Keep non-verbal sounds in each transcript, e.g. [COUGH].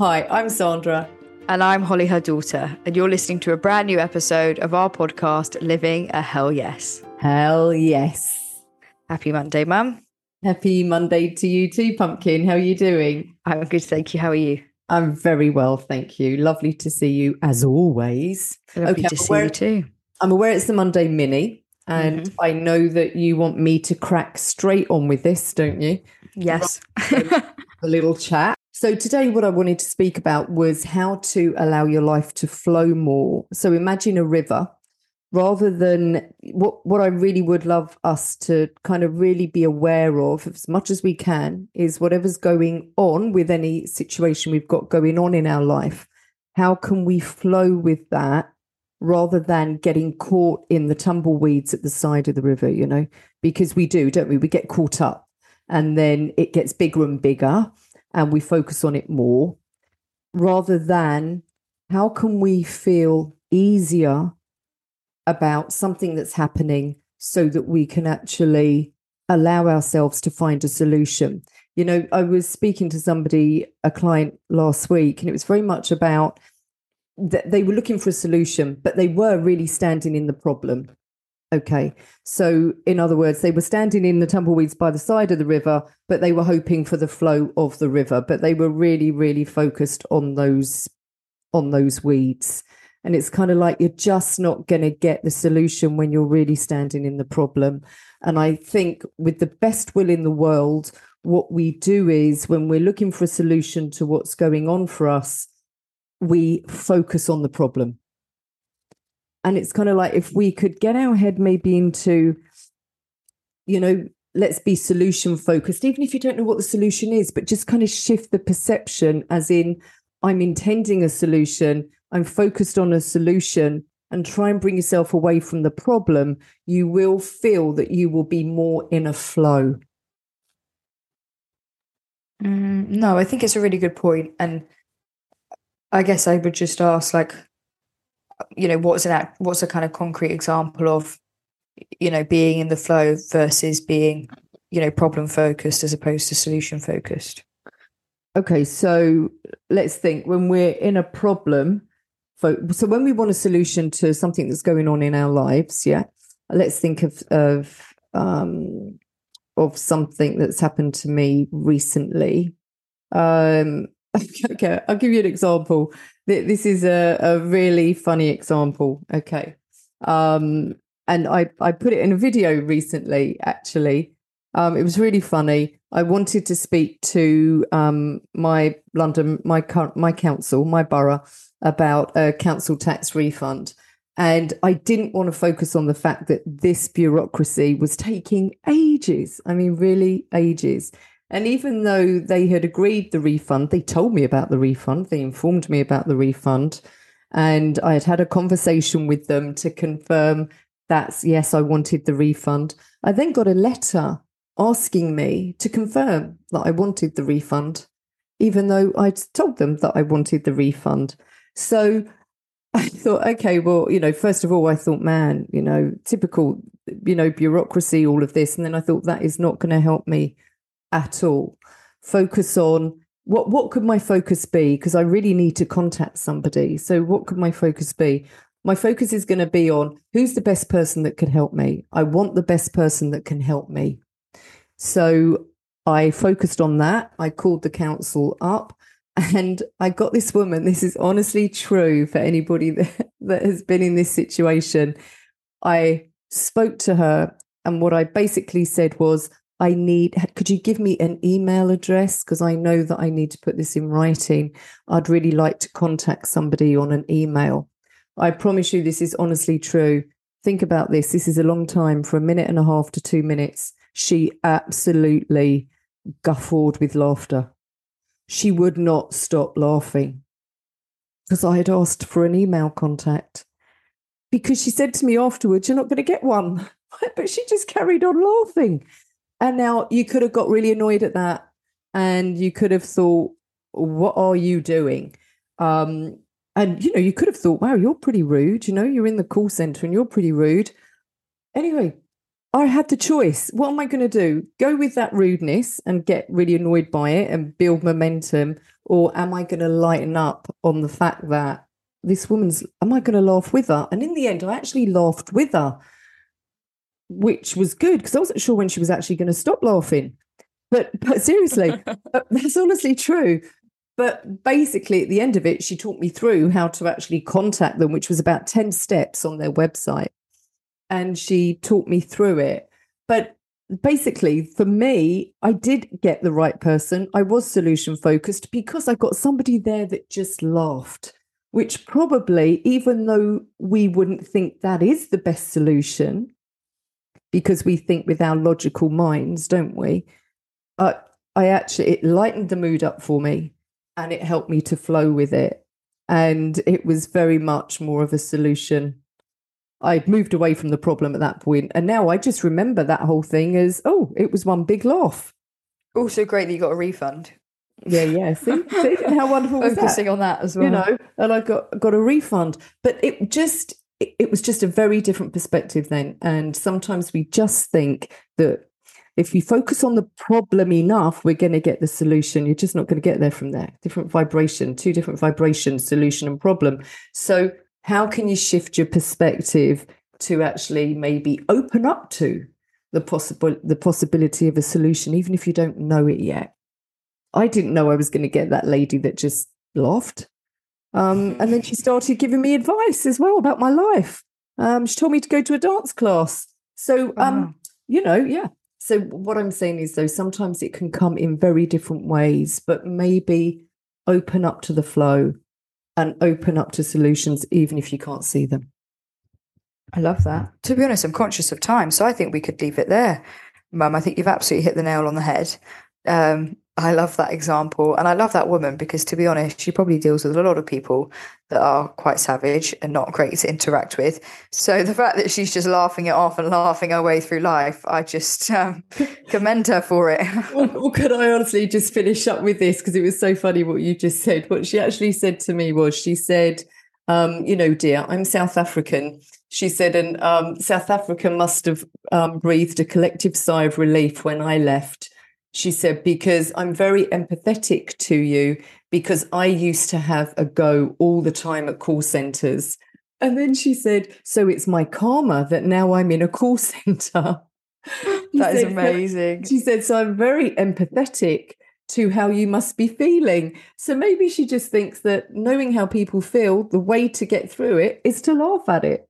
Hi, I'm Sandra. And I'm Holly, her daughter. And you're listening to a brand new episode of our podcast, Living a Hell Yes. Hell yes. Happy Monday, Mum. Happy Monday to you too, Pumpkin. How are you doing? I'm good, thank you. How are you? I'm very well, thank you. Lovely to see you as always. Lovely okay, to see you too. I'm aware it's the Monday mini, and mm-hmm. I know that you want me to crack straight on with this, don't you? Yes. [LAUGHS] a little chat. So, today, what I wanted to speak about was how to allow your life to flow more. So, imagine a river rather than what, what I really would love us to kind of really be aware of as much as we can is whatever's going on with any situation we've got going on in our life. How can we flow with that rather than getting caught in the tumbleweeds at the side of the river, you know? Because we do, don't we? We get caught up and then it gets bigger and bigger and we focus on it more rather than how can we feel easier about something that's happening so that we can actually allow ourselves to find a solution. You know, I was speaking to somebody, a client last week, and it was very much about that they were looking for a solution, but they were really standing in the problem. Okay. So, in other words, they were standing in the tumbleweeds by the side of the river, but they were hoping for the flow of the river, but they were really, really focused on those on those weeds. And it's kind of like you're just not going to get the solution when you're really standing in the problem. And I think with the best will in the world, what we do is when we're looking for a solution to what's going on for us, we focus on the problem and it's kind of like if we could get our head maybe into you know let's be solution focused even if you don't know what the solution is but just kind of shift the perception as in i'm intending a solution i'm focused on a solution and try and bring yourself away from the problem you will feel that you will be more in a flow. Mm, no i think it's a really good point and i guess i would just ask like you know what's an what's a kind of concrete example of you know being in the flow versus being you know problem focused as opposed to solution focused? Okay so let's think when we're in a problem so when we want a solution to something that's going on in our lives yeah let's think of of um of something that's happened to me recently. Um [LAUGHS] okay i'll give you an example this is a, a really funny example. Okay. Um, and I, I put it in a video recently, actually. Um, it was really funny. I wanted to speak to um, my London, my my council, my borough, about a council tax refund, and I didn't want to focus on the fact that this bureaucracy was taking ages. I mean, really ages. And even though they had agreed the refund, they told me about the refund, they informed me about the refund. And I had had a conversation with them to confirm that, yes, I wanted the refund. I then got a letter asking me to confirm that I wanted the refund, even though I'd told them that I wanted the refund. So [LAUGHS] I thought, okay, well, you know, first of all, I thought, man, you know, typical, you know, bureaucracy, all of this. And then I thought that is not going to help me at all. Focus on what what could my focus be? Because I really need to contact somebody. So what could my focus be? My focus is going to be on who's the best person that can help me. I want the best person that can help me. So I focused on that. I called the council up [LAUGHS] and I got this woman. This is honestly true for anybody [LAUGHS] that, that has been in this situation. I spoke to her, and what I basically said was, I need, could you give me an email address? Because I know that I need to put this in writing. I'd really like to contact somebody on an email. I promise you, this is honestly true. Think about this. This is a long time for a minute and a half to two minutes. She absolutely guffawed with laughter. She would not stop laughing because I had asked for an email contact. Because she said to me afterwards, You're not going to get one. [LAUGHS] but she just carried on laughing. And now you could have got really annoyed at that and you could have thought, what are you doing? Um, and, you know, you could have thought, wow, you're pretty rude. You know, you're in the call center and you're pretty rude. Anyway, I had the choice. What am I going to do? Go with that rudeness and get really annoyed by it and build momentum? Or am I going to lighten up on the fact that this woman's, am I going to laugh with her? And in the end, I actually laughed with her, which was good because I wasn't sure when she was actually going to stop laughing. But, but seriously, [LAUGHS] that's honestly true. But basically, at the end of it, she taught me through how to actually contact them, which was about 10 steps on their website and she taught me through it. But basically, for me, I did get the right person. I was solution focused because I got somebody there that just laughed, which probably, even though we wouldn't think that is the best solution, because we think with our logical minds, don't we? Uh, I actually, it lightened the mood up for me and it helped me to flow with it. And it was very much more of a solution I'd moved away from the problem at that point, and now I just remember that whole thing as oh, it was one big laugh. Also, great that you got a refund. Yeah, yeah. See, see how wonderful [LAUGHS] was Focusing that? on that as well. You know, and I got got a refund, but it just it, it was just a very different perspective then. And sometimes we just think that if you focus on the problem enough, we're going to get the solution. You're just not going to get there from there. Different vibration, two different vibrations, solution and problem. So how can you shift your perspective to actually maybe open up to the possible the possibility of a solution even if you don't know it yet i didn't know i was going to get that lady that just laughed um, and then she started giving me advice as well about my life um, she told me to go to a dance class so um, wow. you know yeah so what i'm saying is though sometimes it can come in very different ways but maybe open up to the flow and open up to solutions, even if you can't see them. I love that. To be honest, I'm conscious of time, so I think we could leave it there. Mum, I think you've absolutely hit the nail on the head. Um, I love that example. And I love that woman because, to be honest, she probably deals with a lot of people that are quite savage and not great to interact with. So the fact that she's just laughing it off and laughing her way through life, I just um, [LAUGHS] commend her for it. [LAUGHS] well, could I honestly just finish up with this? Because it was so funny what you just said. What she actually said to me was, she said, um, you know, dear, I'm South African. She said, and um, South Africa must have um, breathed a collective sigh of relief when I left she said, because I'm very empathetic to you because I used to have a go all the time at call centers. And then she said, so it's my karma that now I'm in a call [LAUGHS] center. [GASPS] that is amazing. She said, so I'm very empathetic to how you must be feeling. So maybe she just thinks that knowing how people feel, the way to get through it is to laugh at it.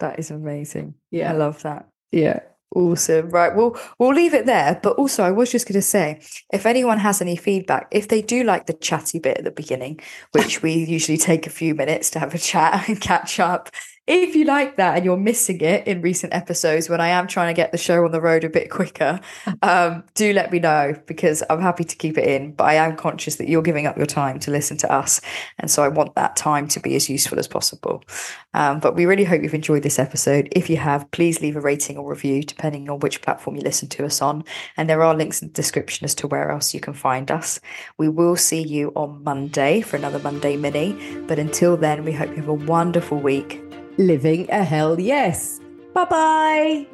That is amazing. Yeah. I love that. Yeah. Awesome. Right. Well, we'll leave it there. But also, I was just going to say if anyone has any feedback, if they do like the chatty bit at the beginning, which we usually take a few minutes to have a chat [LAUGHS] and catch up, if you like that and you're missing it in recent episodes when I am trying to get the show on the road a bit quicker, [LAUGHS] um, do let me know because I'm happy to keep it in. But I am conscious that you're giving up your time to listen to us. And so I want that time to be as useful as possible. Um, but we really hope you've enjoyed this episode. If you have, please leave a rating or review, depending on which platform you listen to us on. And there are links in the description as to where else you can find us. We will see you on Monday for another Monday mini. But until then, we hope you have a wonderful week living a hell yes. Bye bye.